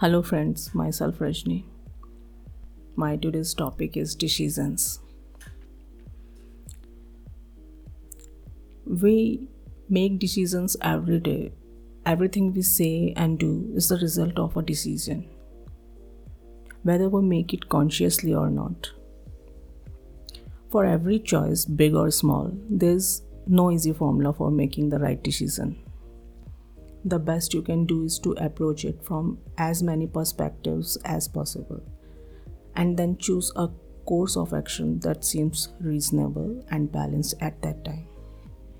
Hello, friends, myself Rajni. My today's topic is decisions. We make decisions every day. Everything we say and do is the result of a decision, whether we make it consciously or not. For every choice, big or small, there's no easy formula for making the right decision the best you can do is to approach it from as many perspectives as possible and then choose a course of action that seems reasonable and balanced at that time.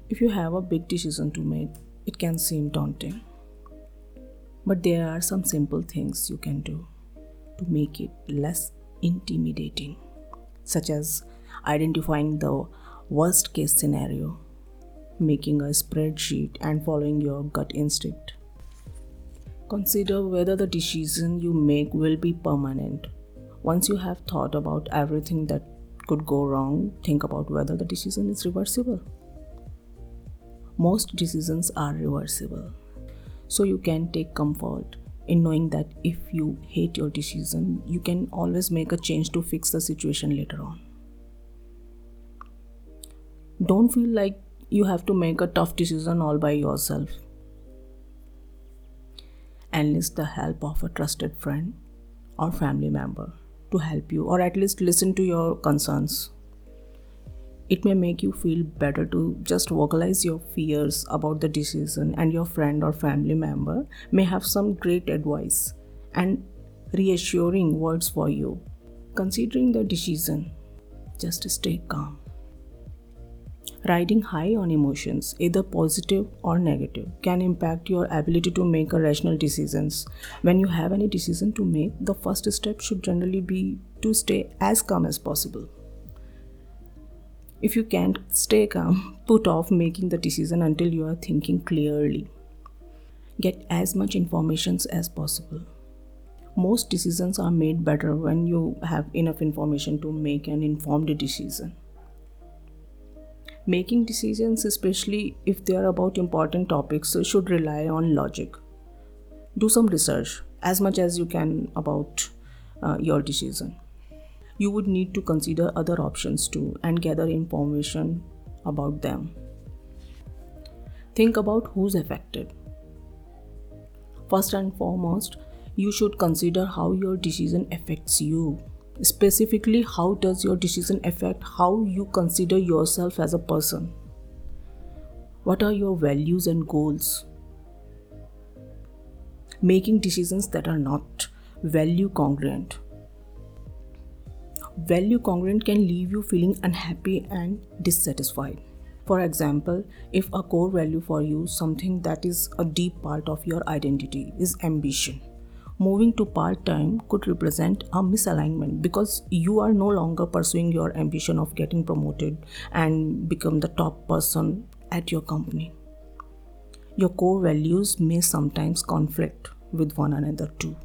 If you have a big decision to make, it can seem daunting. But there are some simple things you can do to make it less intimidating, such as identifying the worst case scenario making a spreadsheet, and following your gut instinct. Consider whether the decision you make will be permanent. Once you have thought about everything that could go wrong, think about whether the decision is reversible. Most decisions are reversible, so you can take comfort in knowing that if you hate your decision, you can always make a change to fix the situation later on. Don't feel like you have to make a tough decision all by yourself. Enlist the help of a trusted friend or family member to help you, or at least listen to your concerns. It may make you feel better to just vocalize your fears about the decision, and your friend or family member may have some great advice and reassuring words for you. Considering the decision, just stay calm Riding high on emotions, either positive or negative, can impact your ability to make rational decisions. When you have any decision to make, the first step should generally be to stay as calm as possible. If you can't stay calm, put off making the decision until you are thinking clearly. Get as much information as possible. Most decisions are made better when you have enough information to make an informed decision making decisions, especially if they are about important topics, should rely on logic. Do some research as much as you can about uh, your decision. You would need to consider other options too and gather information about them. Think about who's affected. First and foremost, you should consider how your decision affects you specifically how does your decision affect how you consider yourself as a person? What are your values and goals? Making decisions that are not value congruent. Value congruent can leave you feeling unhappy and dissatisfied. For example if a core value for you something that is a deep part of your identity is ambition moving to part time could represent a misalignment because you are no longer pursuing your ambition of getting promoted and become the top person at your company. Your core values may sometimes conflict with one another too.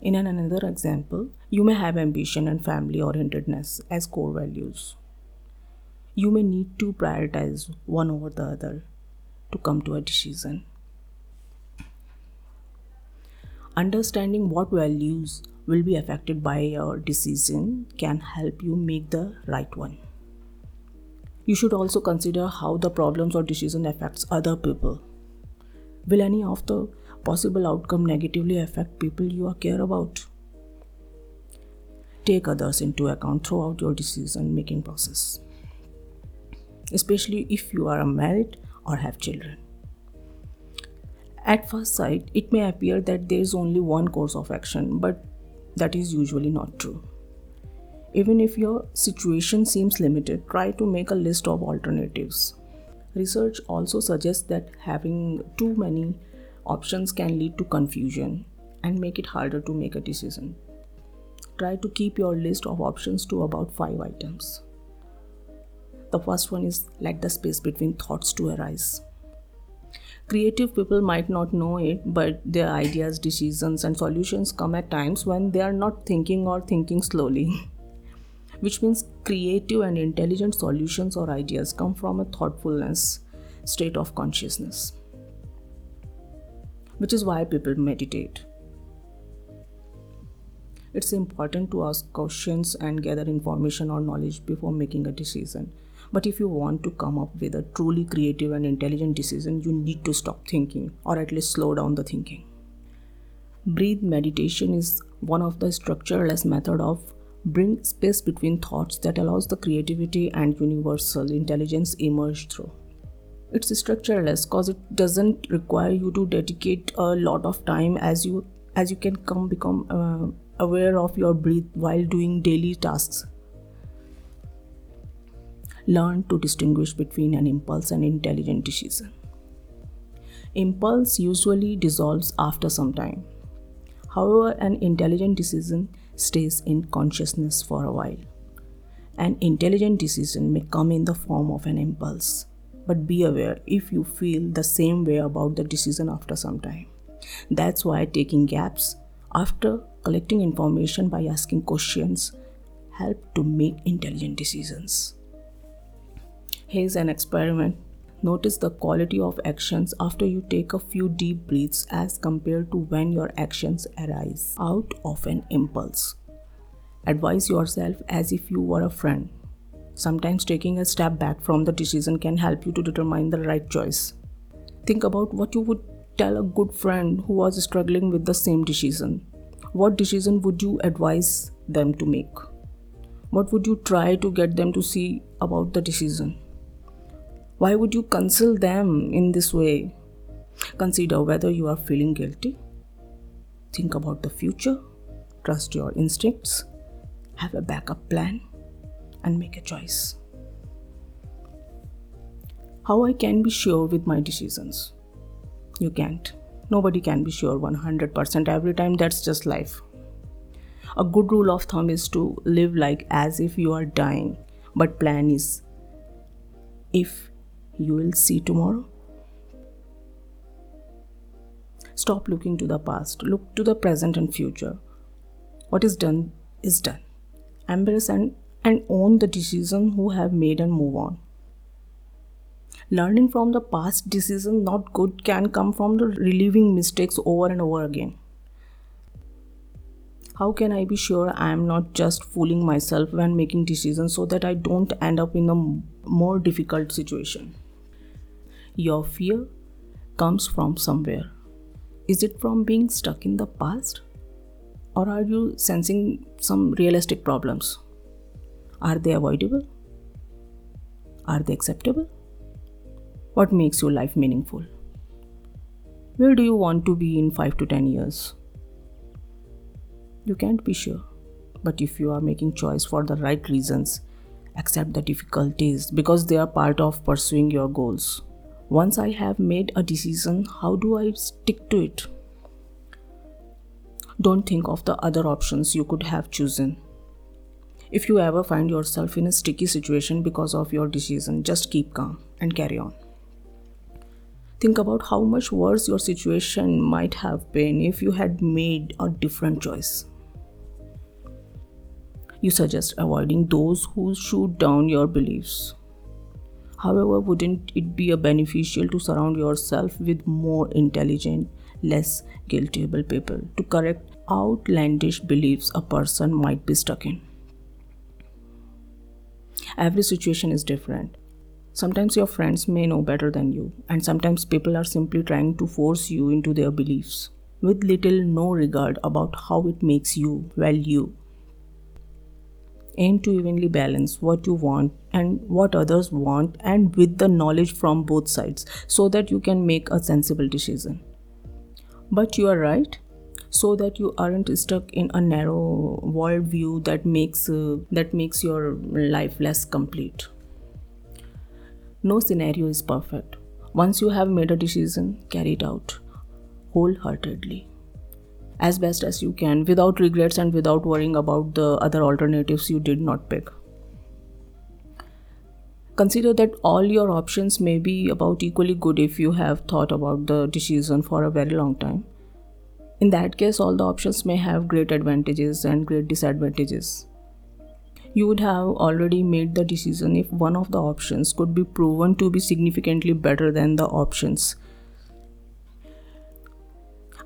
In an another example, you may have ambition and family orientedness as core values. You may need to prioritize one over the other to come to a decision. Understanding what values will be affected by your decision can help you make the right one. You should also consider how the problems or decision affects other people. Will any of the possible outcome negatively affect people you are care about? Take others into account throughout your decision making process, especially if you are married or have children. At first sight, it may appear that there is only one course of action, but that is usually not true. Even if your situation seems limited, try to make a list of alternatives. Research also suggests that having too many options can lead to confusion and make it harder to make a decision. Try to keep your list of options to about 5 items. The first one is let the space between thoughts to arise. Creative people might not know it, but their ideas, decisions, and solutions come at times when they are not thinking or thinking slowly. Which means creative and intelligent solutions or ideas come from a thoughtfulness state of consciousness. which is why people meditate. It's important to ask questions and gather information or knowledge before making a decision. But if you want to come up with a truly creative and intelligent decision, you need to stop thinking or at least slow down the thinking. Breathe meditation is one of the structureless method of bring space between thoughts that allows the creativity and universal intelligence emerge through it's structureless because it doesn't require you to dedicate a lot of time as you as you can come become uh, aware of your breath while doing daily tasks learn to distinguish between an impulse and intelligent decision impulse usually dissolves after some time however an intelligent decision stays in consciousness for a while. An intelligent decision may come in the form of an impulse, but be aware if you feel the same way about the decision after some time. That's why taking gaps after collecting information by asking questions help to make intelligent decisions. Here's an experiment Notice the quality of actions after you take a few deep breaths as compared to when your actions arise out of an impulse. Advise yourself as if you were a friend. Sometimes taking a step back from the decision can help you to determine the right choice. Think about what you would tell a good friend who was struggling with the same decision. What decision would you advise them to make? What would you try to get them to see about the decision? Why would you console them in this way? Consider whether you are feeling guilty. Think about the future. Trust your instincts. Have a backup plan and make a choice. How I can be sure with my decisions? You can't. Nobody can be sure 100% every time. That's just life. A good rule of thumb is to live like as if you are dying, but plan is if you will see tomorrow. Stop looking to the past, look to the present and future. What is done is done. Embrace and, and own the decision who have made and move on. Learning from the past decision not good can come from the reliving mistakes over and over again. How can I be sure I am not just fooling myself when making decisions so that I don't end up in a more difficult situation? Your fear comes from somewhere. Is it from being stuck in the past? Or are you sensing some realistic problems? Are they avoidable? Are they acceptable? What makes your life meaningful? Where do you want to be in 5 to 10 years? You can't be sure. But if you are making choice for the right reasons, accept the difficulties because they are part of pursuing your goals. Once I have made a decision, how do I stick to it? Don't think of the other options you could have chosen. If you ever find yourself in a sticky situation because of your decision, just keep calm and carry on. Think about how much worse your situation might have been if you had made a different choice. You suggest avoiding those who shoot down your beliefs. However, wouldn't it be beneficial to surround yourself with more intelligent, less guiltable people to correct outlandish beliefs a person might be stuck in? Every situation is different. Sometimes your friends may know better than you, and sometimes people are simply trying to force you into their beliefs with little no regard about how it makes you value aim to evenly balance what you want and what others want and with the knowledge from both sides so that you can make a sensible decision. But you are right so that you aren't stuck in a narrow world view that makes uh, that makes your life less complete. No scenario is perfect. Once you have made a decision carry it out wholeheartedly as best as you can without regrets and without worrying about the other alternatives you did not pick. Consider that all your options may be about equally good if you have thought about the decision for a very long time. In that case, all the options may have great advantages and great disadvantages. You would have already made the decision if one of the options could be proven to be significantly better than the options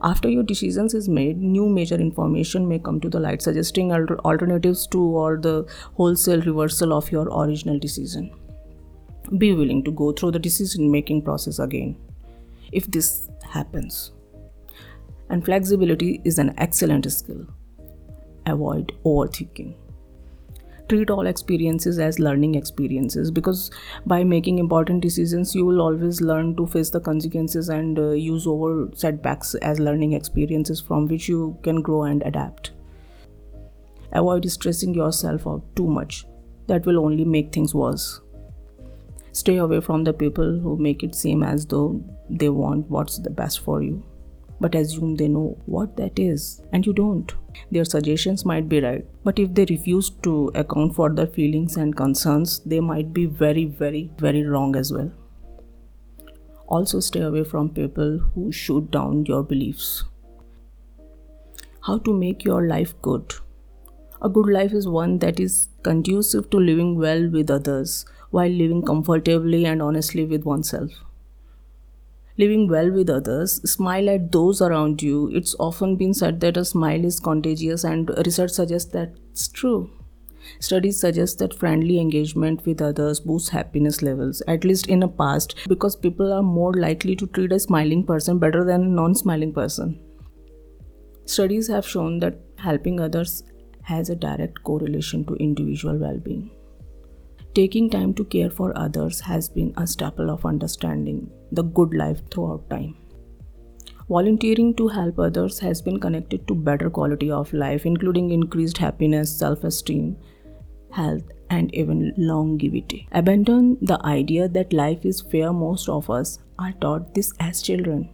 After your decisions is made, new major information may come to the light, suggesting alternatives to or the wholesale reversal of your original decision. Be willing to go through the decision making process again if this happens. And flexibility is an excellent skill. Avoid overthinking treat all experiences as learning experiences because by making important decisions you will always learn to face the consequences and uh, use over setbacks as learning experiences from which you can grow and adapt. Avoid stressing yourself out too much. That will only make things worse. Stay away from the people who make it seem as though they want what's the best for you but assume they know what that is and you don't. Their suggestions might be right, but if they refuse to account for their feelings and concerns, they might be very, very, very wrong as well. Also, stay away from people who shoot down your beliefs. How to make your life good? A good life is one that is conducive to living well with others while living comfortably and honestly with oneself living well with others, smile at those around you. It's often been said that a smile is contagious, and research suggests that's true. Studies suggest that friendly engagement with others boosts happiness levels, at least in the past, because people are more likely to treat a smiling person better than a non smiling person. Studies have shown that helping others has a direct correlation to individual well being. Taking time to care for others has been a staple of understanding the good life throughout time. Volunteering to help others has been connected to better quality of life, including increased happiness, self esteem, health, and even longevity. Abandon the idea that life is fair, most of us are taught this as children.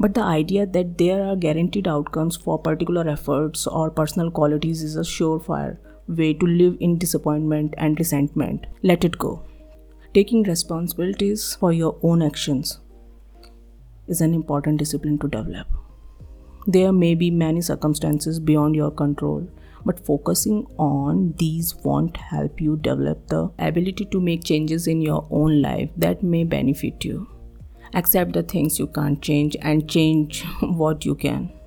But the idea that there are guaranteed outcomes for particular efforts or personal qualities is a surefire way to live in disappointment and resentment. Let it go. Taking responsibilities for your own actions is an important discipline to develop. There may be many circumstances beyond your control, but focusing on these won't help you develop the ability to make changes in your own life that may benefit you. Accept the things you can't change and change what you can.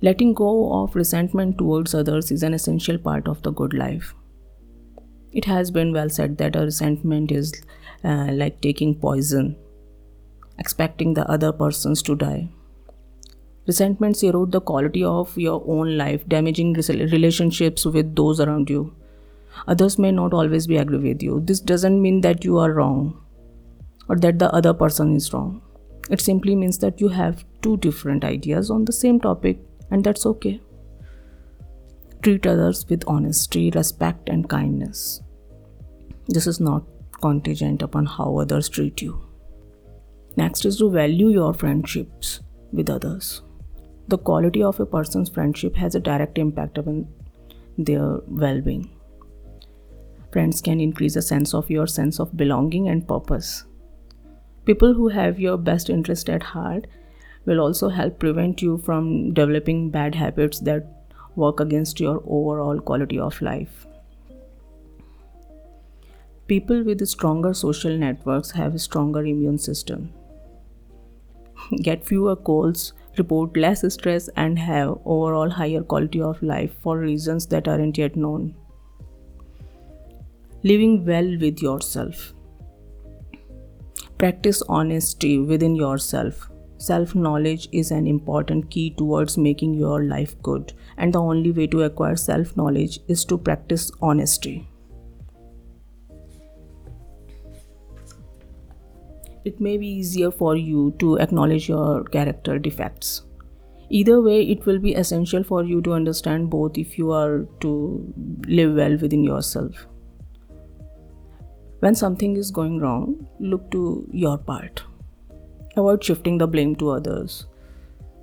Letting go of resentment towards others is an essential part of the good life. It has been well said that a resentment is uh, like taking poison, expecting the other persons to die. Resentments erode the quality of your own life, damaging relationships with those around you. Others may not always be agree with you. This doesn't mean that you are wrong or that the other person is wrong. It simply means that you have two different ideas on the same topic, and that's okay. Treat others with honesty, respect, and kindness. This is not contingent upon how others treat you. Next is to value your friendships with others. The quality of a person's friendship has a direct impact upon their well being. Friends can increase a sense of your sense of belonging and purpose. People who have your best interest at heart will also help prevent you from developing bad habits that work against your overall quality of life. People with stronger social networks have a stronger immune system, get fewer colds, report less stress, and have overall higher quality of life for reasons that aren't yet known. Living well with yourself. Practice honesty within yourself Self knowledge is an important key towards making your life good, and the only way to acquire self knowledge is to practice honesty. It may be easier for you to acknowledge your character defects. Either way, it will be essential for you to understand both if you are to live well within yourself. When something is going wrong, look to your part Avoid shifting the blame to others.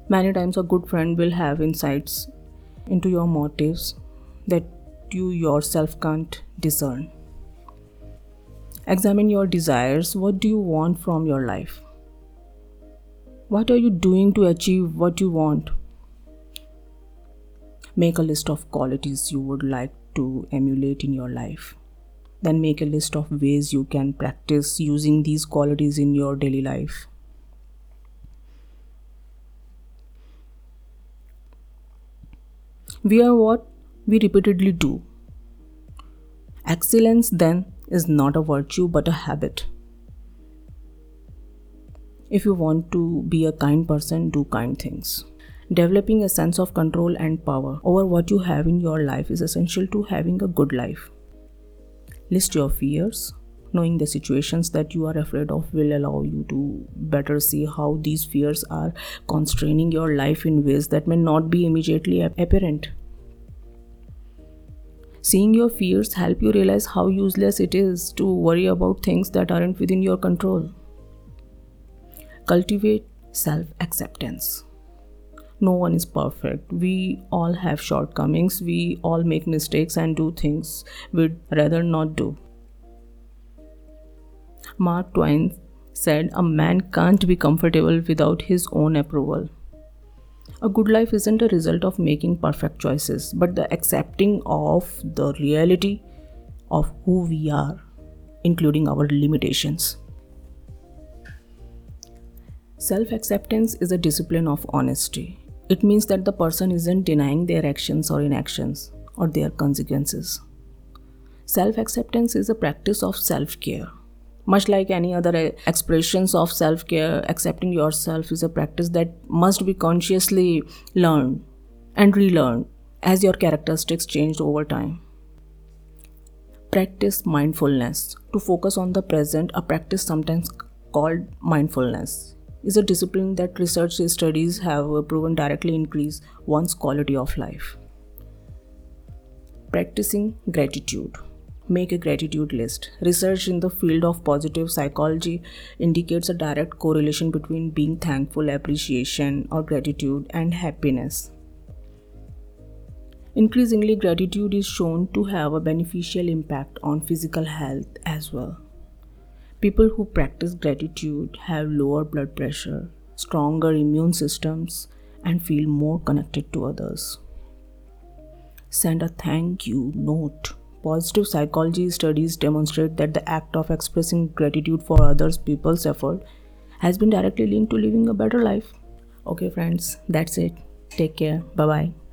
Many times, a good friend will have insights into your motives that you yourself can't discern. Examine your desires. What do you want from your life? What are you doing to achieve what you want? Make a list of qualities you would like to emulate in your life. Then make a list of ways you can practice using these qualities in your daily life. We are what we repeatedly do. Excellence, then, is not a virtue but a habit. If you want to be a kind person, do kind things. Developing a sense of control and power over what you have in your life is essential to having a good life. List your fears. Knowing the situations that you are afraid of will allow you to better see how these fears are constraining your life in ways that may not be immediately apparent. Seeing your fears help you realize how useless it is to worry about things that aren't within your control. Cultivate self acceptance. No one is perfect. We all have shortcomings. We all make mistakes and do things we'd rather not do. Mark Twain said, A man can't be comfortable without his own approval. A good life isn't a result of making perfect choices, but the accepting of the reality of who we are, including our limitations. Self acceptance is a discipline of honesty. It means that the person isn't denying their actions or inactions or their consequences. Self acceptance is a practice of self care. Much like any other expressions of self care, accepting yourself is a practice that must be consciously learned and relearned as your characteristics changed over time. Practice mindfulness. To focus on the present, a practice sometimes called mindfulness is a discipline that research studies have proven directly increase one's quality of life. Practicing gratitude. Make a gratitude list. Research in the field of positive psychology indicates a direct correlation between being thankful, appreciation, or gratitude and happiness. Increasingly, gratitude is shown to have a beneficial impact on physical health as well. People who practice gratitude have lower blood pressure, stronger immune systems, and feel more connected to others. Send a thank you note Positive psychology studies demonstrate that the act of expressing gratitude for others people's effort has been directly linked to living a better life. Okay, friends, that's it. Take care. Bye bye.